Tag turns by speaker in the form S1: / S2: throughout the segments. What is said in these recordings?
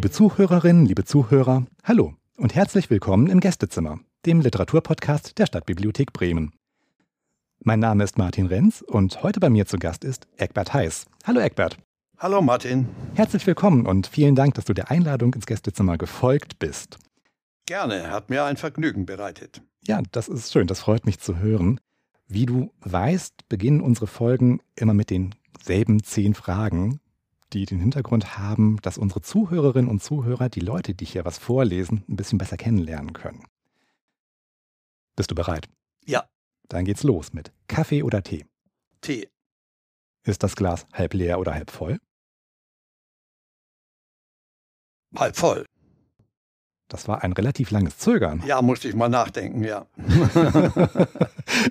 S1: Liebe Zuhörerinnen, liebe Zuhörer, hallo und herzlich willkommen im Gästezimmer, dem Literaturpodcast der Stadtbibliothek Bremen. Mein Name ist Martin Renz und heute bei mir zu Gast ist Eckbert Heiß. Hallo Eckbert.
S2: Hallo Martin.
S1: Herzlich willkommen und vielen Dank, dass du der Einladung ins Gästezimmer gefolgt bist.
S2: Gerne, hat mir ein Vergnügen bereitet.
S1: Ja, das ist schön, das freut mich zu hören. Wie du weißt, beginnen unsere Folgen immer mit denselben zehn Fragen, die den Hintergrund haben, dass unsere Zuhörerinnen und Zuhörer die Leute, die hier was vorlesen, ein bisschen besser kennenlernen können. Bist du bereit?
S2: Ja.
S1: Dann geht's los mit Kaffee oder Tee.
S2: Tee.
S1: Ist das Glas halb leer oder halb voll?
S2: Halb voll.
S1: Das war ein relativ langes Zögern.
S2: Ja, musste ich mal nachdenken, ja.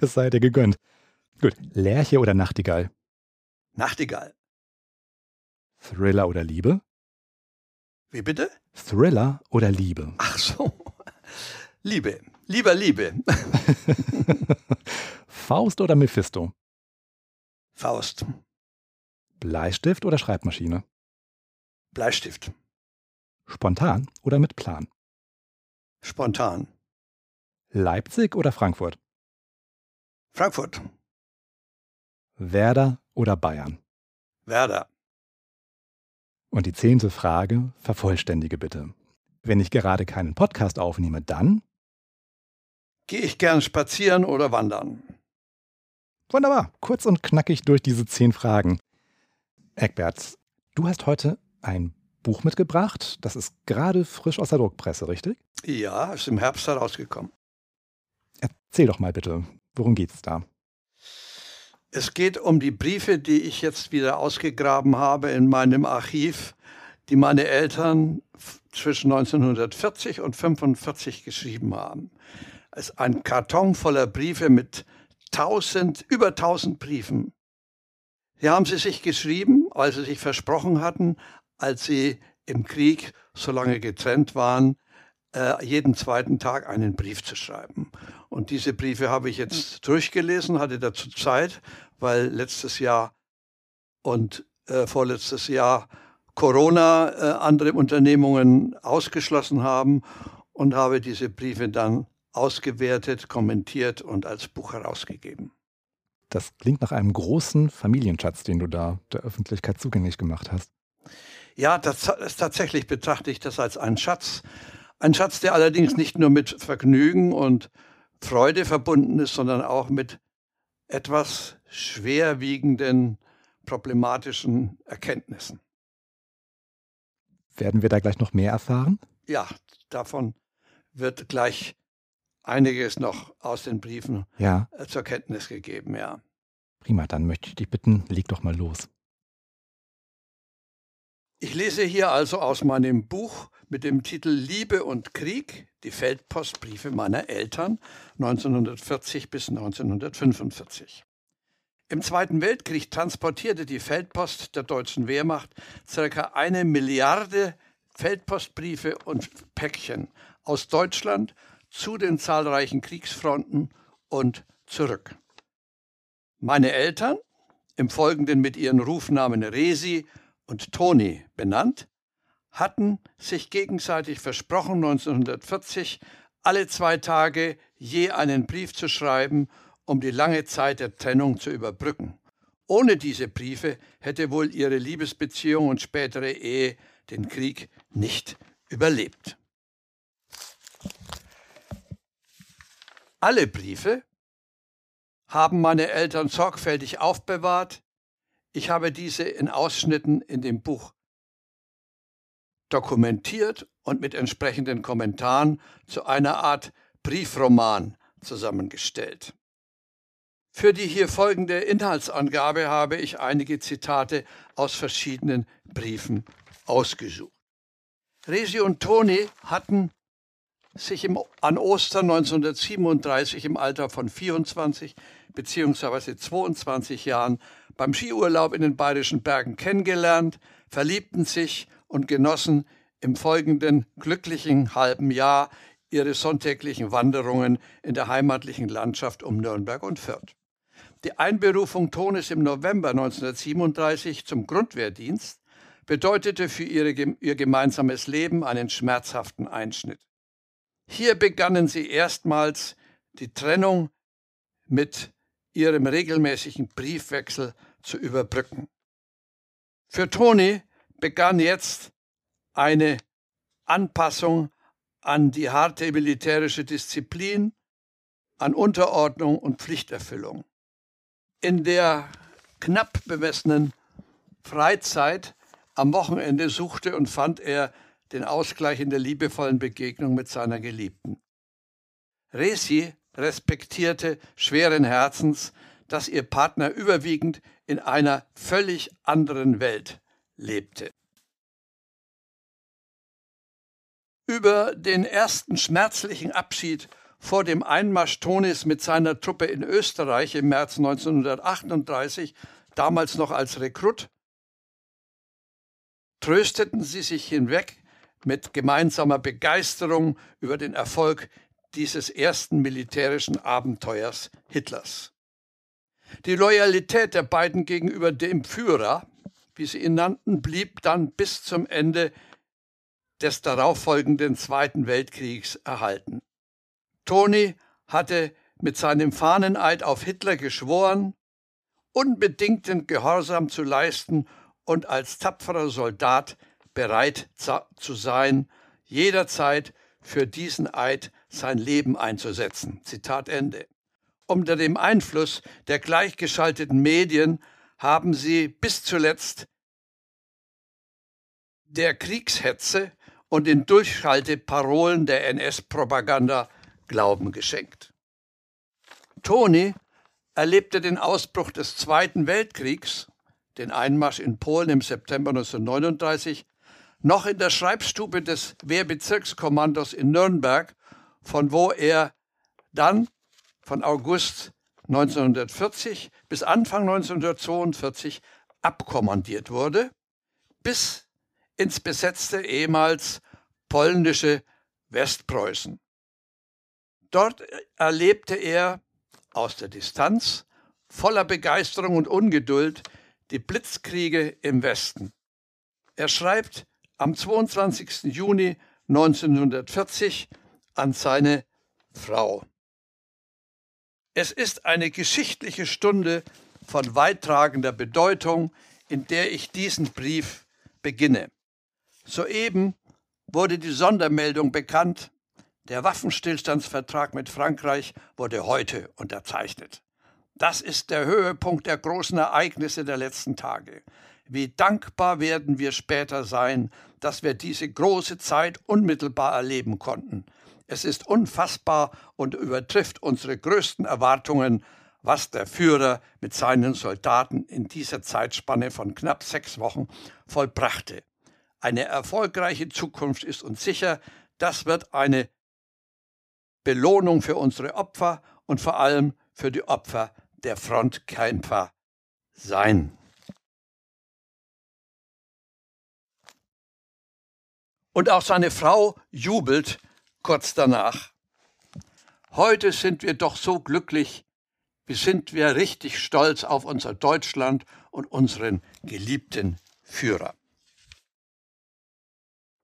S1: es sei dir gegönnt. Gut, Lerche oder Nachtigall?
S2: Nachtigall.
S1: Thriller oder Liebe?
S2: Wie bitte?
S1: Thriller oder Liebe?
S2: Ach so. Liebe. Lieber Liebe.
S1: Faust oder Mephisto?
S2: Faust.
S1: Bleistift oder Schreibmaschine?
S2: Bleistift.
S1: Spontan oder mit Plan?
S2: Spontan.
S1: Leipzig oder Frankfurt?
S2: Frankfurt.
S1: Werder oder Bayern?
S2: Werder.
S1: Und die zehnte Frage, vervollständige bitte. Wenn ich gerade keinen Podcast aufnehme, dann?
S2: Gehe ich gern spazieren oder wandern.
S1: Wunderbar, kurz und knackig durch diese zehn Fragen. Eckbert, du hast heute ein Buch mitgebracht. Das ist gerade frisch aus der Druckpresse, richtig?
S2: Ja, ist im Herbst herausgekommen.
S1: Erzähl doch mal bitte, worum geht's da?
S2: Es geht um die Briefe, die ich jetzt wieder ausgegraben habe in meinem Archiv, die meine Eltern zwischen 1940 und 1945 geschrieben haben. Es ist ein Karton voller Briefe mit tausend, über tausend Briefen. Die haben sie sich geschrieben, weil sie sich versprochen hatten, als sie im Krieg so lange getrennt waren, äh, jeden zweiten Tag einen Brief zu schreiben. Und diese Briefe habe ich jetzt durchgelesen, hatte dazu Zeit, weil letztes Jahr und äh, vorletztes Jahr Corona äh, andere Unternehmungen ausgeschlossen haben und habe diese Briefe dann ausgewertet, kommentiert und als Buch herausgegeben.
S1: Das klingt nach einem großen Familienschatz, den du da der Öffentlichkeit zugänglich gemacht hast.
S2: Ja, das, das tatsächlich betrachte ich das als einen Schatz. Ein Schatz, der allerdings nicht nur mit Vergnügen und Freude verbunden ist, sondern auch mit etwas schwerwiegenden, problematischen Erkenntnissen.
S1: Werden wir da gleich noch mehr erfahren?
S2: Ja, davon wird gleich einiges noch aus den Briefen
S1: ja.
S2: zur Kenntnis gegeben, ja.
S1: Prima, dann möchte ich dich bitten, leg doch mal los.
S2: Ich lese hier also aus meinem Buch mit dem Titel Liebe und Krieg, die Feldpostbriefe meiner Eltern 1940 bis 1945. Im Zweiten Weltkrieg transportierte die Feldpost der deutschen Wehrmacht circa eine Milliarde Feldpostbriefe und Päckchen aus Deutschland zu den zahlreichen Kriegsfronten und zurück. Meine Eltern, im Folgenden mit ihren Rufnamen Resi und Toni benannt, hatten sich gegenseitig versprochen, 1940 alle zwei Tage je einen Brief zu schreiben, um die lange Zeit der Trennung zu überbrücken. Ohne diese Briefe hätte wohl ihre Liebesbeziehung und spätere Ehe den Krieg nicht überlebt. Alle Briefe haben meine Eltern sorgfältig aufbewahrt, ich habe diese in Ausschnitten in dem Buch dokumentiert und mit entsprechenden Kommentaren zu einer Art Briefroman zusammengestellt. Für die hier folgende Inhaltsangabe habe ich einige Zitate aus verschiedenen Briefen ausgesucht. Resi und Toni hatten sich im, an Ostern 1937 im Alter von 24 bzw. 22 Jahren beim Skiurlaub in den Bayerischen Bergen kennengelernt, verliebten sich und genossen im folgenden glücklichen halben Jahr ihre sonntäglichen Wanderungen in der heimatlichen Landschaft um Nürnberg und Fürth. Die Einberufung Tones im November 1937 zum Grundwehrdienst bedeutete für ihre, ihr gemeinsames Leben einen schmerzhaften Einschnitt. Hier begannen sie erstmals die Trennung mit ihrem regelmäßigen Briefwechsel zu überbrücken. Für Toni begann jetzt eine Anpassung an die harte militärische Disziplin, an Unterordnung und Pflichterfüllung. In der knapp bemessenen Freizeit am Wochenende suchte und fand er den Ausgleich in der liebevollen Begegnung mit seiner Geliebten. Resi respektierte schweren Herzens, dass ihr Partner überwiegend in einer völlig anderen Welt lebte. Über den ersten schmerzlichen Abschied vor dem Einmarsch Tonis mit seiner Truppe in Österreich im März 1938, damals noch als Rekrut, trösteten sie sich hinweg mit gemeinsamer Begeisterung über den Erfolg dieses ersten militärischen Abenteuers Hitlers. Die Loyalität der beiden gegenüber dem Führer, wie sie ihn nannten, blieb dann bis zum Ende des darauffolgenden Zweiten Weltkriegs erhalten. Toni hatte mit seinem Fahneneid auf Hitler geschworen, unbedingten Gehorsam zu leisten und als tapferer Soldat bereit zu sein, jederzeit für diesen Eid sein Leben einzusetzen. Zitat Ende. Unter dem Einfluss der gleichgeschalteten Medien haben sie bis zuletzt der Kriegshetze und den Durchhalteparolen der NS-Propaganda Glauben geschenkt. Toni erlebte den Ausbruch des Zweiten Weltkriegs, den Einmarsch in Polen im September 1939, noch in der Schreibstube des Wehrbezirkskommandos in Nürnberg, von wo er dann von August 1940 bis Anfang 1942 abkommandiert wurde, bis ins besetzte ehemals polnische Westpreußen. Dort erlebte er aus der Distanz voller Begeisterung und Ungeduld die Blitzkriege im Westen. Er schreibt am 22. Juni 1940 an seine Frau. Es ist eine geschichtliche Stunde von weittragender Bedeutung, in der ich diesen Brief beginne. Soeben wurde die Sondermeldung bekannt, der Waffenstillstandsvertrag mit Frankreich wurde heute unterzeichnet. Das ist der Höhepunkt der großen Ereignisse der letzten Tage. Wie dankbar werden wir später sein, dass wir diese große Zeit unmittelbar erleben konnten. Es ist unfassbar und übertrifft unsere größten Erwartungen, was der Führer mit seinen Soldaten in dieser Zeitspanne von knapp sechs Wochen vollbrachte. Eine erfolgreiche Zukunft ist uns sicher. Das wird eine Belohnung für unsere Opfer und vor allem für die Opfer der Frontkämpfer sein. Und auch seine Frau jubelt kurz danach. Heute sind wir doch so glücklich, wie sind wir richtig stolz auf unser Deutschland und unseren geliebten Führer.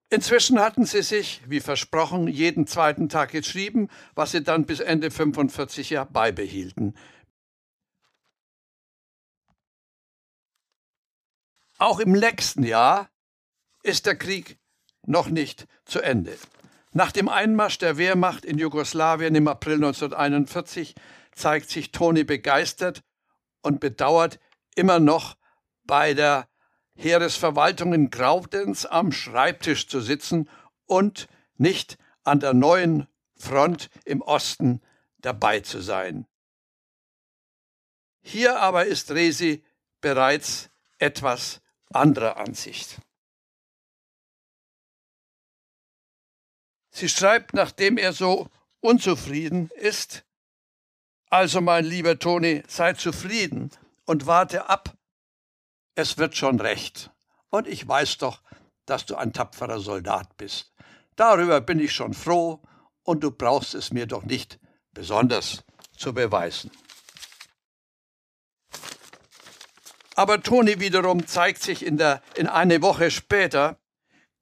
S2: Inzwischen hatten sie sich, wie versprochen, jeden zweiten Tag geschrieben, was sie dann bis Ende 45 Jahre beibehielten. Auch im nächsten Jahr ist der Krieg noch nicht zu Ende. Nach dem Einmarsch der Wehrmacht in Jugoslawien im April 1941 zeigt sich Toni begeistert und bedauert immer noch bei der Heeresverwaltung in Graudenz am Schreibtisch zu sitzen und nicht an der neuen Front im Osten dabei zu sein. Hier aber ist Resi bereits etwas anderer Ansicht. Sie schreibt, nachdem er so unzufrieden ist, also mein lieber Toni, sei zufrieden und warte ab, es wird schon recht. Und ich weiß doch, dass du ein tapferer Soldat bist. Darüber bin ich schon froh, und du brauchst es mir doch nicht besonders zu beweisen. Aber Toni wiederum zeigt sich in, der, in eine Woche später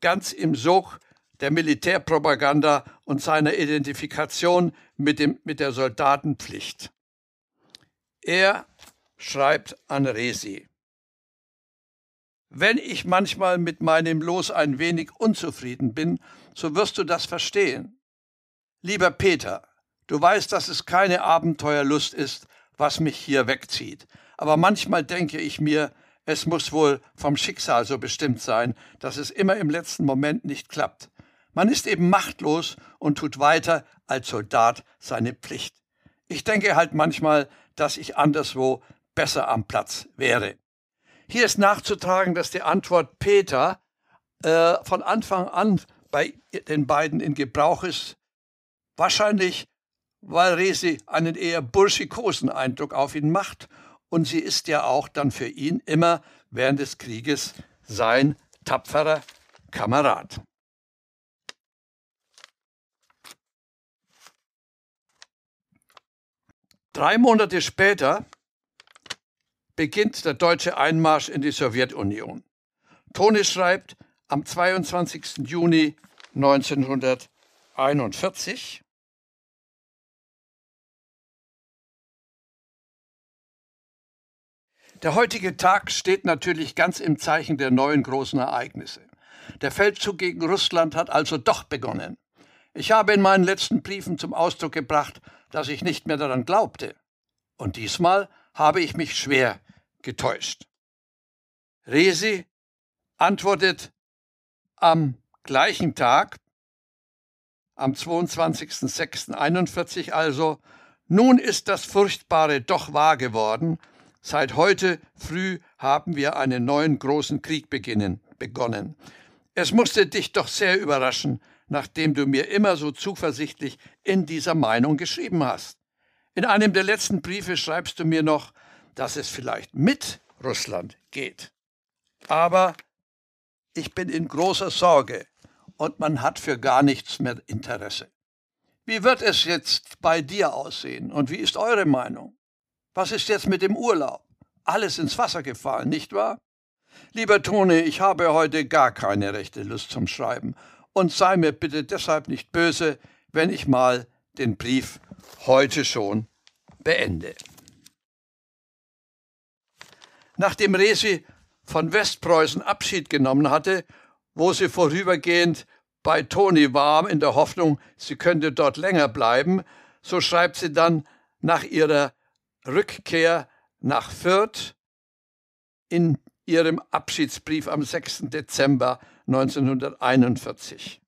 S2: ganz im Sog der Militärpropaganda und seiner Identifikation mit, dem, mit der Soldatenpflicht. Er schreibt an Resi. Wenn ich manchmal mit meinem Los ein wenig unzufrieden bin, so wirst du das verstehen. Lieber Peter, du weißt, dass es keine Abenteuerlust ist, was mich hier wegzieht. Aber manchmal denke ich mir, es muss wohl vom Schicksal so bestimmt sein, dass es immer im letzten Moment nicht klappt. Man ist eben machtlos und tut weiter als Soldat seine Pflicht. Ich denke halt manchmal, dass ich anderswo besser am Platz wäre. Hier ist nachzutragen, dass die Antwort Peter äh, von Anfang an bei den beiden in Gebrauch ist. Wahrscheinlich, weil Resi einen eher burschikosen Eindruck auf ihn macht und sie ist ja auch dann für ihn immer während des Krieges sein tapferer Kamerad. Drei Monate später beginnt der deutsche Einmarsch in die Sowjetunion. Toni schreibt am 22. Juni 1941 Der heutige Tag steht natürlich ganz im Zeichen der neuen großen Ereignisse. Der Feldzug gegen Russland hat also doch begonnen. Ich habe in meinen letzten Briefen zum Ausdruck gebracht, dass ich nicht mehr daran glaubte. Und diesmal habe ich mich schwer getäuscht. Resi antwortet am gleichen Tag, am 22.06.41 also, nun ist das Furchtbare doch wahr geworden. Seit heute früh haben wir einen neuen großen Krieg beginnen, begonnen. Es musste dich doch sehr überraschen, nachdem du mir immer so zuversichtlich in dieser Meinung geschrieben hast. In einem der letzten Briefe schreibst du mir noch, dass es vielleicht mit Russland geht. Aber ich bin in großer Sorge und man hat für gar nichts mehr Interesse. Wie wird es jetzt bei dir aussehen und wie ist eure Meinung? Was ist jetzt mit dem Urlaub? Alles ins Wasser gefallen, nicht wahr? Lieber Toni, ich habe heute gar keine rechte Lust zum Schreiben und sei mir bitte deshalb nicht böse, wenn ich mal den Brief heute schon beende. Nachdem Resi von Westpreußen Abschied genommen hatte, wo sie vorübergehend bei Toni war, in der Hoffnung, sie könnte dort länger bleiben, so schreibt sie dann nach ihrer Rückkehr nach Fürth in ihrem Abschiedsbrief am 6. Dezember 1941.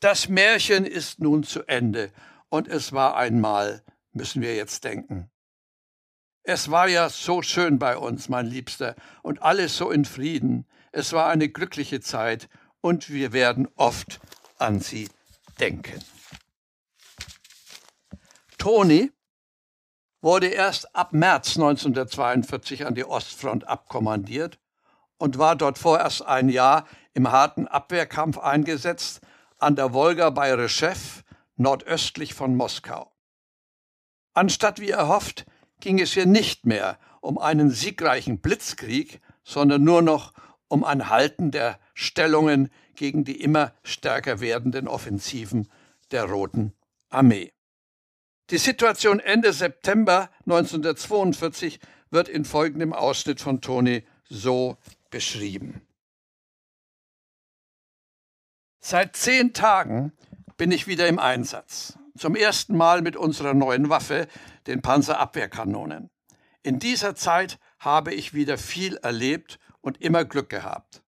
S2: Das Märchen ist nun zu Ende und es war einmal, müssen wir jetzt denken. Es war ja so schön bei uns, mein Liebster, und alles so in Frieden. Es war eine glückliche Zeit und wir werden oft an sie denken. Toni wurde erst ab März 1942 an die Ostfront abkommandiert und war dort vorerst ein Jahr im harten Abwehrkampf eingesetzt, an der Wolga bei Reschew, nordöstlich von Moskau. Anstatt wie erhofft, ging es hier nicht mehr um einen siegreichen Blitzkrieg, sondern nur noch um ein Halten der Stellungen gegen die immer stärker werdenden Offensiven der Roten Armee. Die Situation Ende September 1942 wird in folgendem Ausschnitt von Toni so beschrieben. Seit zehn Tagen bin ich wieder im Einsatz. Zum ersten Mal mit unserer neuen Waffe, den Panzerabwehrkanonen. In dieser Zeit habe ich wieder viel erlebt und immer Glück gehabt.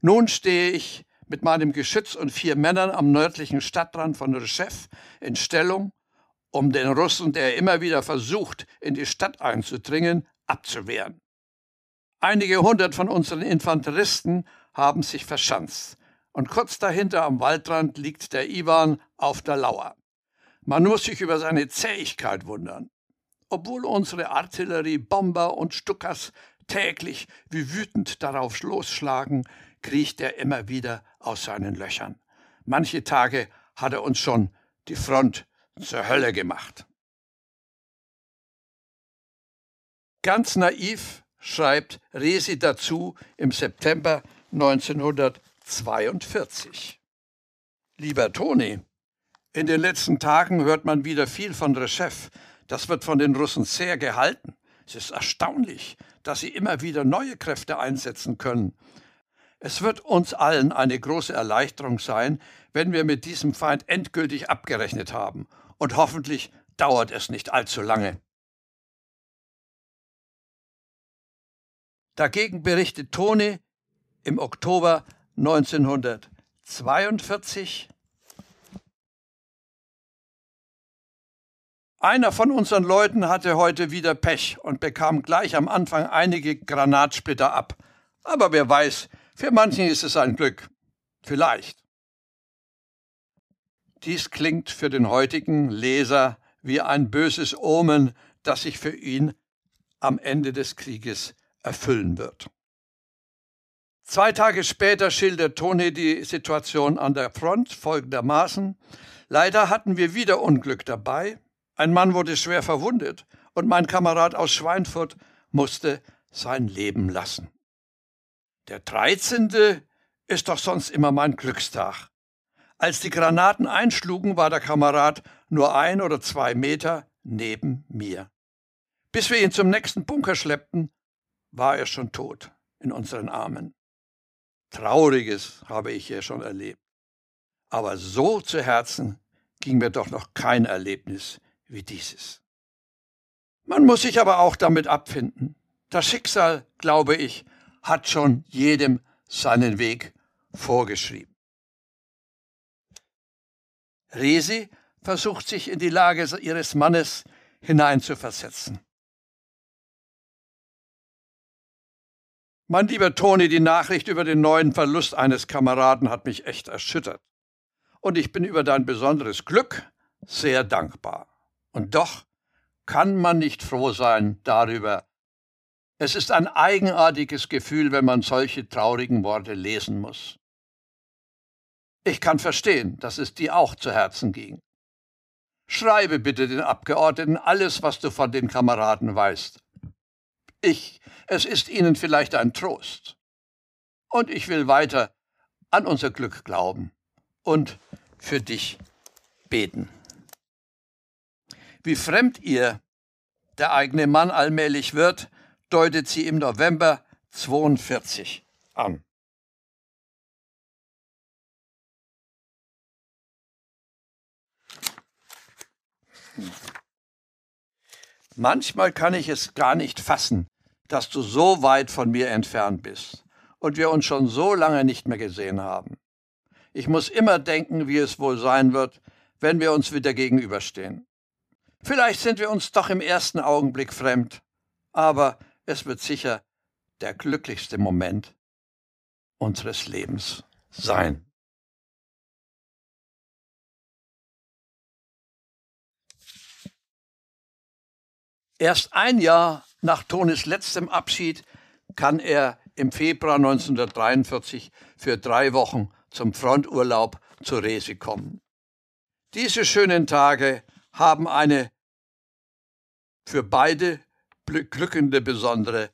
S2: Nun stehe ich mit meinem Geschütz und vier Männern am nördlichen Stadtrand von Rschew in Stellung, um den Russen, der immer wieder versucht, in die Stadt einzudringen, abzuwehren. Einige hundert von unseren Infanteristen haben sich verschanzt und kurz dahinter am Waldrand liegt der Iwan auf der Lauer. Man muss sich über seine Zähigkeit wundern. Obwohl unsere Artillerie, Bomber und Stuckers täglich wie wütend darauf losschlagen, kriecht er immer wieder aus seinen Löchern. Manche Tage hat er uns schon die Front zur Hölle gemacht. Ganz naiv schreibt Resi dazu im September 1942. Lieber Toni, in den letzten Tagen hört man wieder viel von Reschew. Das wird von den Russen sehr gehalten. Es ist erstaunlich, dass sie immer wieder neue Kräfte einsetzen können. Es wird uns allen eine große Erleichterung sein, wenn wir mit diesem Feind endgültig abgerechnet haben. Und hoffentlich dauert es nicht allzu lange. Dagegen berichtet Toni im Oktober 1942, Einer von unseren Leuten hatte heute wieder Pech und bekam gleich am Anfang einige Granatsplitter ab. Aber wer weiß, für manchen ist es ein Glück. Vielleicht. Dies klingt für den heutigen Leser wie ein böses Omen, das sich für ihn am Ende des Krieges erfüllen wird. Zwei Tage später schildert Tony die Situation an der Front folgendermaßen. Leider hatten wir wieder Unglück dabei. Ein Mann wurde schwer verwundet und mein Kamerad aus Schweinfurt musste sein Leben lassen. Der 13. ist doch sonst immer mein Glückstag. Als die Granaten einschlugen, war der Kamerad nur ein oder zwei Meter neben mir. Bis wir ihn zum nächsten Bunker schleppten, war er schon tot in unseren Armen. Trauriges habe ich hier schon erlebt. Aber so zu Herzen ging mir doch noch kein Erlebnis wie dieses. Man muss sich aber auch damit abfinden. Das Schicksal, glaube ich, hat schon jedem seinen Weg vorgeschrieben. Resi versucht sich in die Lage ihres Mannes hineinzuversetzen. Mein lieber Toni, die Nachricht über den neuen Verlust eines Kameraden hat mich echt erschüttert. Und ich bin über dein besonderes Glück sehr dankbar. Und doch kann man nicht froh sein darüber. Es ist ein eigenartiges Gefühl, wenn man solche traurigen Worte lesen muss. Ich kann verstehen, dass es dir auch zu Herzen ging. Schreibe bitte den Abgeordneten alles, was du von den Kameraden weißt. Ich, es ist ihnen vielleicht ein Trost. Und ich will weiter an unser Glück glauben und für dich beten. Wie fremd ihr der eigene Mann allmählich wird, deutet sie im November 42 an. Manchmal kann ich es gar nicht fassen, dass du so weit von mir entfernt bist und wir uns schon so lange nicht mehr gesehen haben. Ich muss immer denken, wie es wohl sein wird, wenn wir uns wieder gegenüberstehen. Vielleicht sind wir uns doch im ersten Augenblick fremd, aber es wird sicher der glücklichste Moment unseres Lebens sein. Erst ein Jahr nach Tonis letztem Abschied kann er im Februar 1943 für drei Wochen zum Fronturlaub zur Resi kommen. Diese schönen Tage haben eine für beide glückende besondere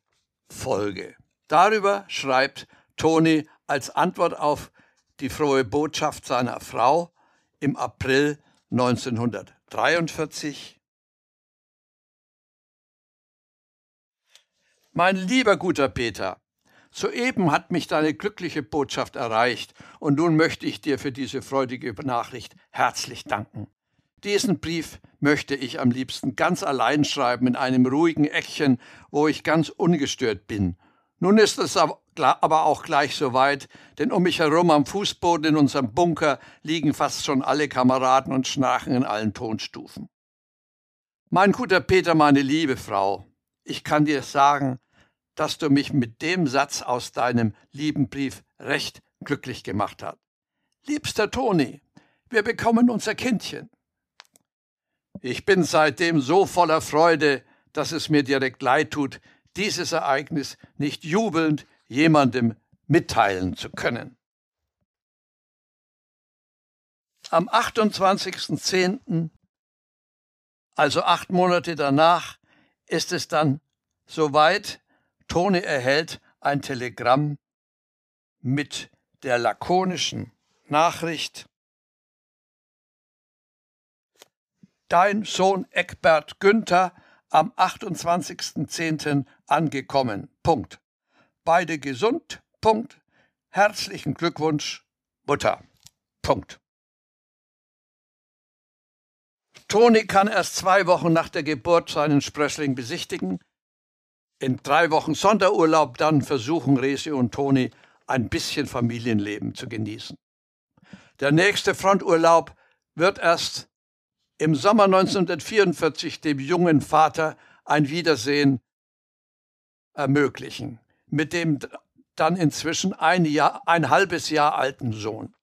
S2: Folge. Darüber schreibt Toni als Antwort auf die frohe Botschaft seiner Frau im April 1943 Mein lieber guter Peter, soeben hat mich deine glückliche Botschaft erreicht, und nun möchte ich dir für diese freudige Nachricht herzlich danken. Diesen Brief möchte ich am liebsten ganz allein schreiben in einem ruhigen Eckchen, wo ich ganz ungestört bin. Nun ist es aber auch gleich so weit, denn um mich herum am Fußboden in unserem Bunker liegen fast schon alle Kameraden und schnarchen in allen Tonstufen. Mein guter Peter, meine liebe Frau, ich kann dir sagen, dass du mich mit dem Satz aus deinem lieben Brief recht glücklich gemacht hast. Liebster Toni, wir bekommen unser Kindchen. Ich bin seitdem so voller Freude, dass es mir direkt leid tut, dieses Ereignis nicht jubelnd jemandem mitteilen zu können. Am 28.10., also acht Monate danach, ist es dann Soweit Toni erhält ein Telegramm mit der lakonischen Nachricht Dein Sohn Eckbert Günther am 28.10. angekommen. Punkt. Beide gesund. Punkt. Herzlichen Glückwunsch, Mutter. Punkt. Toni kann erst zwei Wochen nach der Geburt seinen Sprössling besichtigen. In drei Wochen Sonderurlaub dann versuchen Resi und Toni ein bisschen Familienleben zu genießen. Der nächste Fronturlaub wird erst im Sommer 1944 dem jungen Vater ein Wiedersehen ermöglichen, mit dem dann inzwischen ein, Jahr, ein halbes Jahr alten Sohn.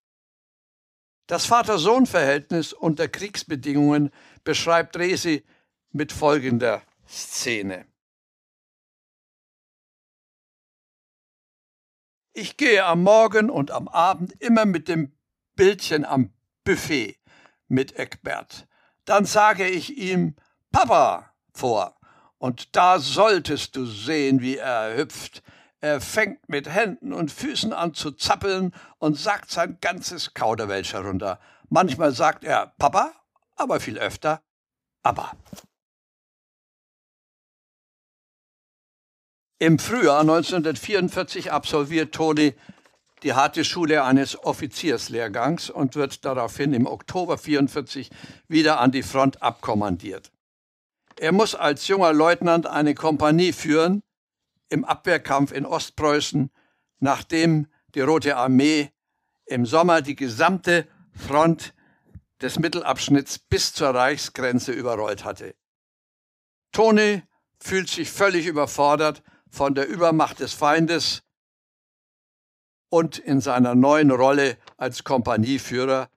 S2: Das Vater-Sohn-Verhältnis unter Kriegsbedingungen beschreibt Resi mit folgender Szene. Ich gehe am Morgen und am Abend immer mit dem Bildchen am Buffet mit Eckbert. Dann sage ich ihm Papa vor. Und da solltest du sehen, wie er hüpft. Er fängt mit Händen und Füßen an zu zappeln und sagt sein ganzes Kauderwelsch herunter. Manchmal sagt er Papa, aber viel öfter aber. Im Frühjahr 1944 absolviert Toni die harte Schule eines Offizierslehrgangs und wird daraufhin im Oktober 1944 wieder an die Front abkommandiert. Er muss als junger Leutnant eine Kompanie führen im Abwehrkampf in Ostpreußen, nachdem die Rote Armee im Sommer die gesamte Front des Mittelabschnitts bis zur Reichsgrenze überrollt hatte. Toni fühlt sich völlig überfordert von der Übermacht des Feindes und in seiner neuen Rolle als Kompanieführer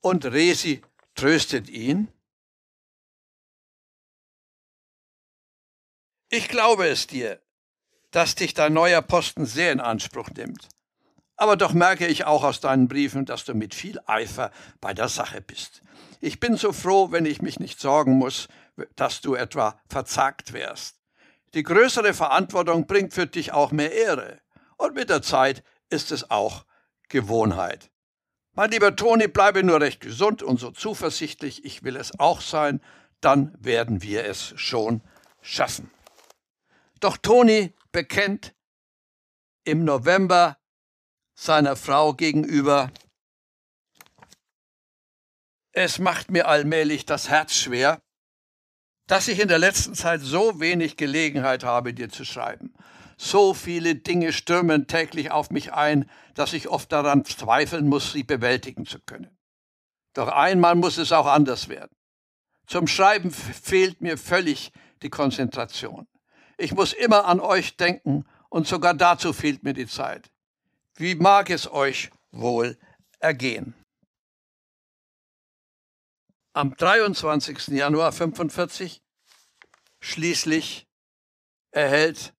S2: und Resi tröstet ihn. Ich glaube es dir, dass dich dein neuer Posten sehr in Anspruch nimmt. Aber doch merke ich auch aus deinen Briefen, dass du mit viel Eifer bei der Sache bist. Ich bin so froh, wenn ich mich nicht sorgen muss, dass du etwa verzagt wärst. Die größere Verantwortung bringt für dich auch mehr Ehre. Und mit der Zeit ist es auch Gewohnheit. Mein lieber Toni, bleibe nur recht gesund und so zuversichtlich, ich will es auch sein, dann werden wir es schon schaffen. Doch Toni bekennt im November seiner Frau gegenüber, es macht mir allmählich das Herz schwer, dass ich in der letzten Zeit so wenig Gelegenheit habe, dir zu schreiben. So viele Dinge stürmen täglich auf mich ein, dass ich oft daran zweifeln muss, sie bewältigen zu können. Doch einmal muss es auch anders werden. Zum Schreiben fehlt mir völlig die Konzentration. Ich muss immer an euch denken und sogar dazu fehlt mir die Zeit. Wie mag es euch wohl ergehen? Am 23. Januar 45 schließlich erhält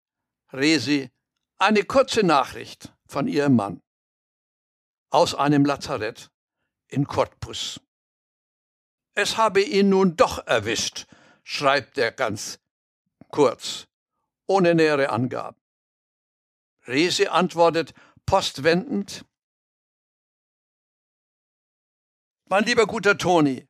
S2: Resi eine kurze Nachricht von ihrem Mann aus einem Lazarett in Cottbus. Es habe ihn nun doch erwischt, schreibt er ganz kurz, ohne nähere Angaben. Resi antwortet postwendend, Mein lieber guter Toni,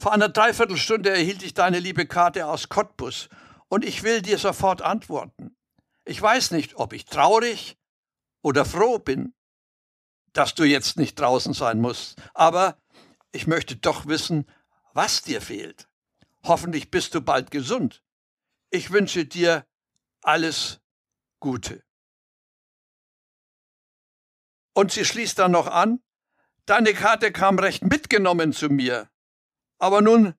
S2: vor einer Dreiviertelstunde erhielt ich deine liebe Karte aus Cottbus und ich will dir sofort antworten. Ich weiß nicht, ob ich traurig oder froh bin, dass du jetzt nicht draußen sein musst, aber ich möchte doch wissen, was dir fehlt. Hoffentlich bist du bald gesund. Ich wünsche dir alles Gute. Und sie schließt dann noch an, deine Karte kam recht mitgenommen zu mir. Aber nun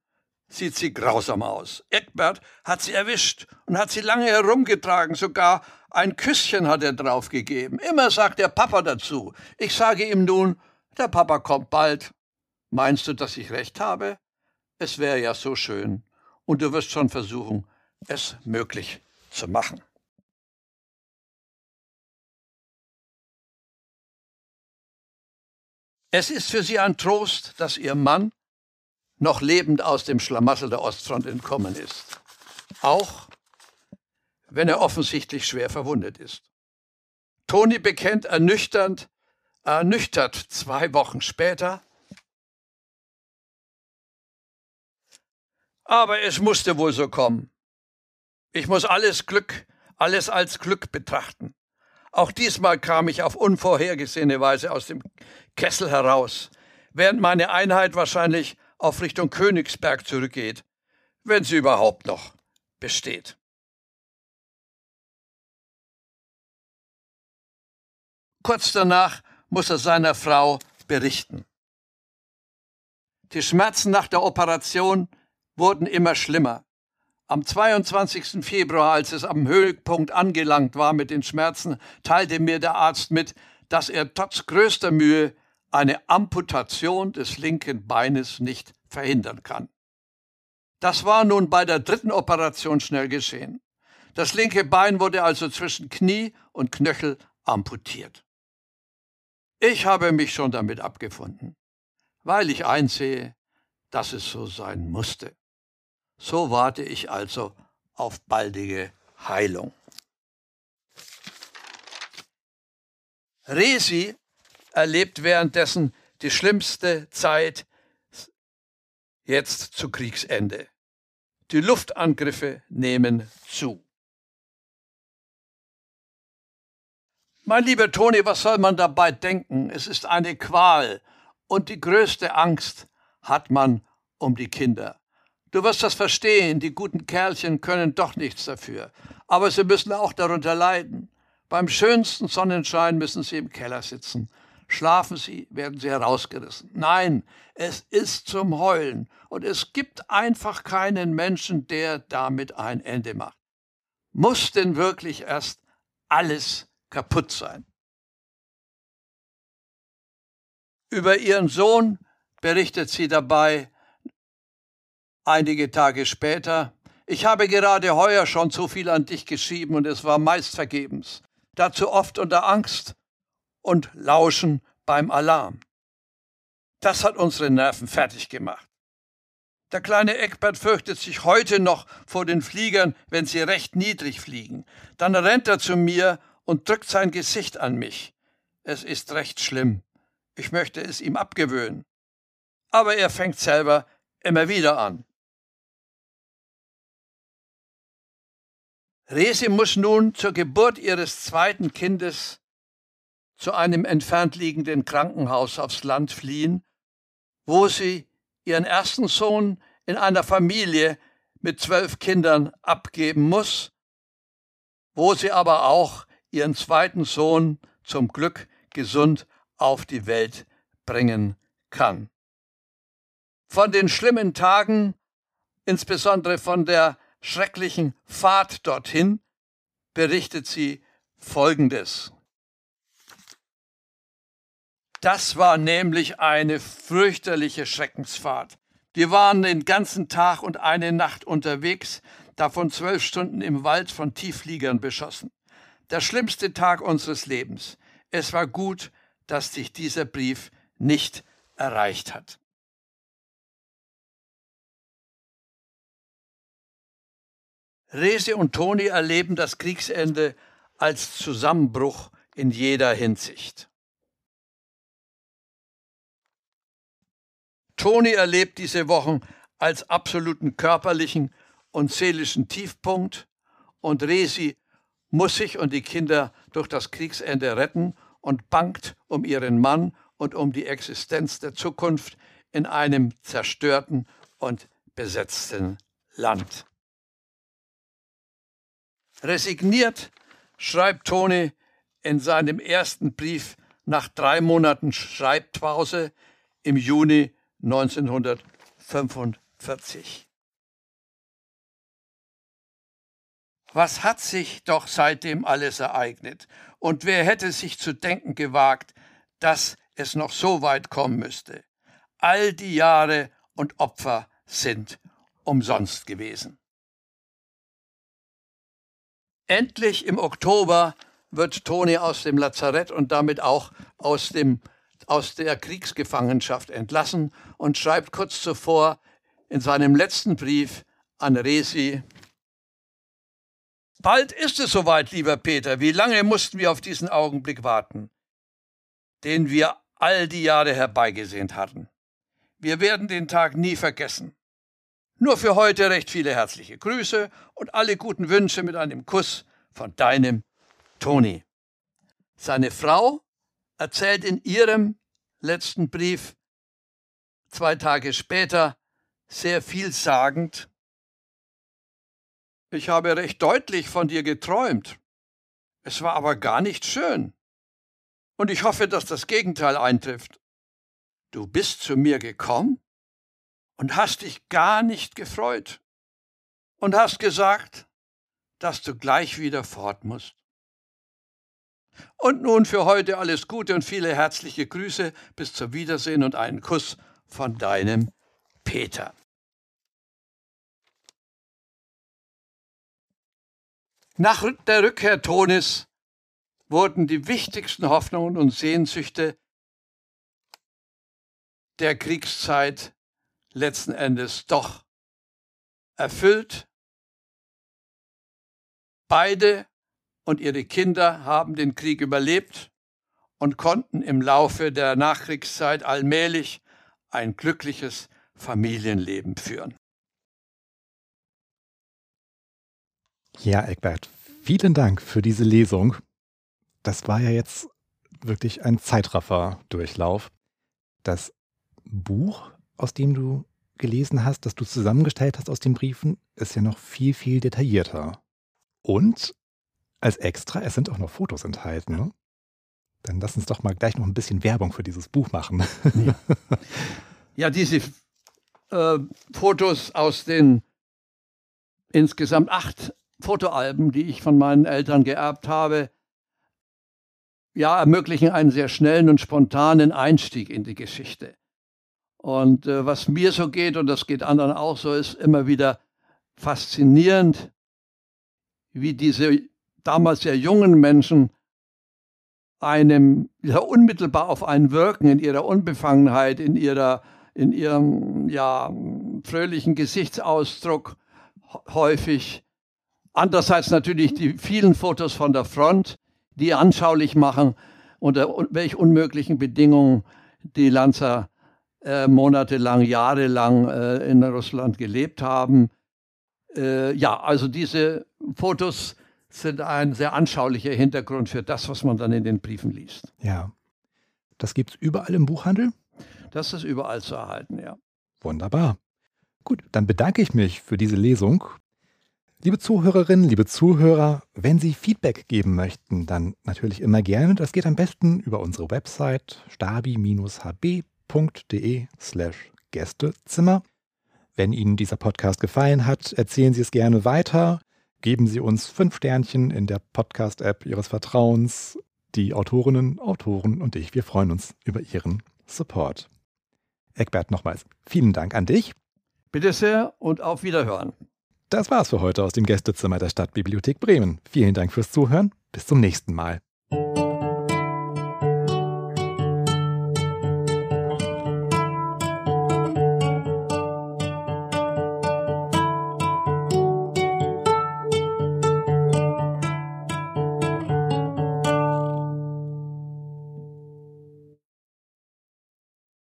S2: sieht sie grausam aus. Eckbert hat sie erwischt und hat sie lange herumgetragen, sogar ein Küsschen hat er draufgegeben. Immer sagt der Papa dazu. Ich sage ihm nun, der Papa kommt bald. Meinst du, dass ich recht habe? Es wäre ja so schön. Und du wirst schon versuchen, es möglich zu machen. Es ist für sie ein Trost, dass ihr Mann noch lebend aus dem Schlamassel der Ostfront entkommen ist. Auch wenn er offensichtlich schwer verwundet ist. Toni bekennt ernüchternd, ernüchtert zwei Wochen später, aber es musste wohl so kommen. Ich muss alles Glück, alles als Glück betrachten. Auch diesmal kam ich auf unvorhergesehene Weise aus dem Kessel heraus, während meine Einheit wahrscheinlich auf Richtung Königsberg zurückgeht, wenn sie überhaupt noch besteht. Kurz danach muss er seiner Frau berichten. Die Schmerzen nach der Operation wurden immer schlimmer. Am 22. Februar, als es am Höhepunkt angelangt war mit den Schmerzen, teilte mir der Arzt mit, dass er trotz größter Mühe eine Amputation des linken Beines nicht verhindern kann. Das war nun bei der dritten Operation schnell geschehen. Das linke Bein wurde also zwischen Knie und Knöchel amputiert. Ich habe mich schon damit abgefunden, weil ich einsehe, dass es so sein musste. So warte ich also auf baldige Heilung. Resi erlebt währenddessen die schlimmste Zeit jetzt zu Kriegsende. Die Luftangriffe nehmen zu. Mein lieber Toni, was soll man dabei denken? Es ist eine Qual und die größte Angst hat man um die Kinder. Du wirst das verstehen, die guten Kerlchen können doch nichts dafür. Aber sie müssen auch darunter leiden. Beim schönsten Sonnenschein müssen sie im Keller sitzen. Schlafen sie, werden sie herausgerissen. Nein, es ist zum Heulen. Und es gibt einfach keinen Menschen, der damit ein Ende macht. Muss denn wirklich erst alles kaputt sein? Über ihren Sohn berichtet sie dabei, Einige Tage später, ich habe gerade heuer schon zu viel an dich geschrieben und es war meist vergebens. Dazu oft unter Angst und Lauschen beim Alarm. Das hat unsere Nerven fertig gemacht. Der kleine Eckbert fürchtet sich heute noch vor den Fliegern, wenn sie recht niedrig fliegen. Dann rennt er zu mir und drückt sein Gesicht an mich. Es ist recht schlimm. Ich möchte es ihm abgewöhnen. Aber er fängt selber immer wieder an. Resi muss nun zur Geburt ihres zweiten Kindes zu einem entfernt liegenden Krankenhaus aufs Land fliehen, wo sie ihren ersten Sohn in einer Familie mit zwölf Kindern abgeben muss, wo sie aber auch ihren zweiten Sohn zum Glück gesund auf die Welt bringen kann. Von den schlimmen Tagen, insbesondere von der schrecklichen Fahrt dorthin berichtet sie Folgendes. Das war nämlich eine fürchterliche Schreckensfahrt. Wir waren den ganzen Tag und eine Nacht unterwegs, davon zwölf Stunden im Wald von Tieffliegern beschossen. Der schlimmste Tag unseres Lebens. Es war gut, dass dich dieser Brief nicht erreicht hat. Rese und Toni erleben das Kriegsende als Zusammenbruch in jeder Hinsicht. Toni erlebt diese Wochen als absoluten körperlichen und seelischen Tiefpunkt und Resi muss sich und die Kinder durch das Kriegsende retten und bangt um ihren Mann und um die Existenz der Zukunft in einem zerstörten und besetzten Land. Resigniert schreibt Toni in seinem ersten Brief nach drei Monaten Schreibpause im Juni 1945. Was hat sich doch seitdem alles ereignet? Und wer hätte sich zu denken gewagt, dass es noch so weit kommen müsste? All die Jahre und Opfer sind umsonst gewesen. Endlich im Oktober wird Toni aus dem Lazarett und damit auch aus, dem, aus der Kriegsgefangenschaft entlassen und schreibt kurz zuvor in seinem letzten Brief an Resi, Bald ist es soweit, lieber Peter. Wie lange mussten wir auf diesen Augenblick warten, den wir all die Jahre herbeigesehnt hatten? Wir werden den Tag nie vergessen. Nur für heute recht viele herzliche Grüße und alle guten Wünsche mit einem Kuss von deinem Toni. Seine Frau erzählt in ihrem letzten Brief zwei Tage später sehr vielsagend, ich habe recht deutlich von dir geträumt. Es war aber gar nicht schön. Und ich hoffe, dass das Gegenteil eintrifft. Du bist zu mir gekommen und hast dich gar nicht gefreut und hast gesagt, dass du gleich wieder fort musst. Und nun für heute alles Gute und viele herzliche Grüße, bis zum Wiedersehen und einen Kuss von deinem Peter. Nach der Rückkehr Tonis wurden die wichtigsten Hoffnungen und Sehnsüchte der Kriegszeit letzten Endes doch erfüllt. Beide und ihre Kinder haben den Krieg überlebt und konnten im Laufe der Nachkriegszeit allmählich ein glückliches Familienleben führen.
S1: Ja, Eckbert, vielen Dank für diese Lesung. Das war ja jetzt wirklich ein Zeitraffer-Durchlauf. Das Buch aus dem du gelesen hast, das du zusammengestellt hast aus den Briefen, ist ja noch viel, viel detaillierter. Und als extra, es sind auch noch Fotos enthalten. Ne? Dann lass uns doch mal gleich noch ein bisschen Werbung für dieses Buch machen.
S2: Ja, ja diese äh, Fotos aus den insgesamt acht Fotoalben, die ich von meinen Eltern geerbt habe, ja, ermöglichen einen sehr schnellen und spontanen Einstieg in die Geschichte. Und äh, was mir so geht, und das geht anderen auch so, ist immer wieder faszinierend, wie diese damals sehr jungen Menschen einem ja, unmittelbar auf einen wirken in ihrer Unbefangenheit, in ihrer in ihrem ja fröhlichen Gesichtsausdruck häufig. Andererseits natürlich die vielen Fotos von der Front, die anschaulich machen, unter welch unmöglichen Bedingungen die Lanzer äh, monatelang, jahrelang äh, in Russland gelebt haben. Äh, ja, also diese Fotos sind ein sehr anschaulicher Hintergrund für das, was man dann in den Briefen liest.
S1: Ja. Das gibt es überall im Buchhandel?
S2: Das ist überall zu erhalten, ja.
S1: Wunderbar. Gut, dann bedanke ich mich für diese Lesung. Liebe Zuhörerinnen, liebe Zuhörer, wenn Sie Feedback geben möchten, dann natürlich immer gerne. Das geht am besten über unsere Website stabi-hb www.ftf.de slash Gästezimmer. Wenn Ihnen dieser Podcast gefallen hat, erzählen Sie es gerne weiter. Geben Sie uns fünf Sternchen in der Podcast-App Ihres Vertrauens. Die Autorinnen, Autoren und ich, wir freuen uns über Ihren Support. Eckbert, nochmals vielen Dank an dich.
S2: Bitte sehr und auf Wiederhören.
S1: Das war's für heute aus dem Gästezimmer der Stadtbibliothek Bremen. Vielen Dank fürs Zuhören. Bis zum nächsten Mal.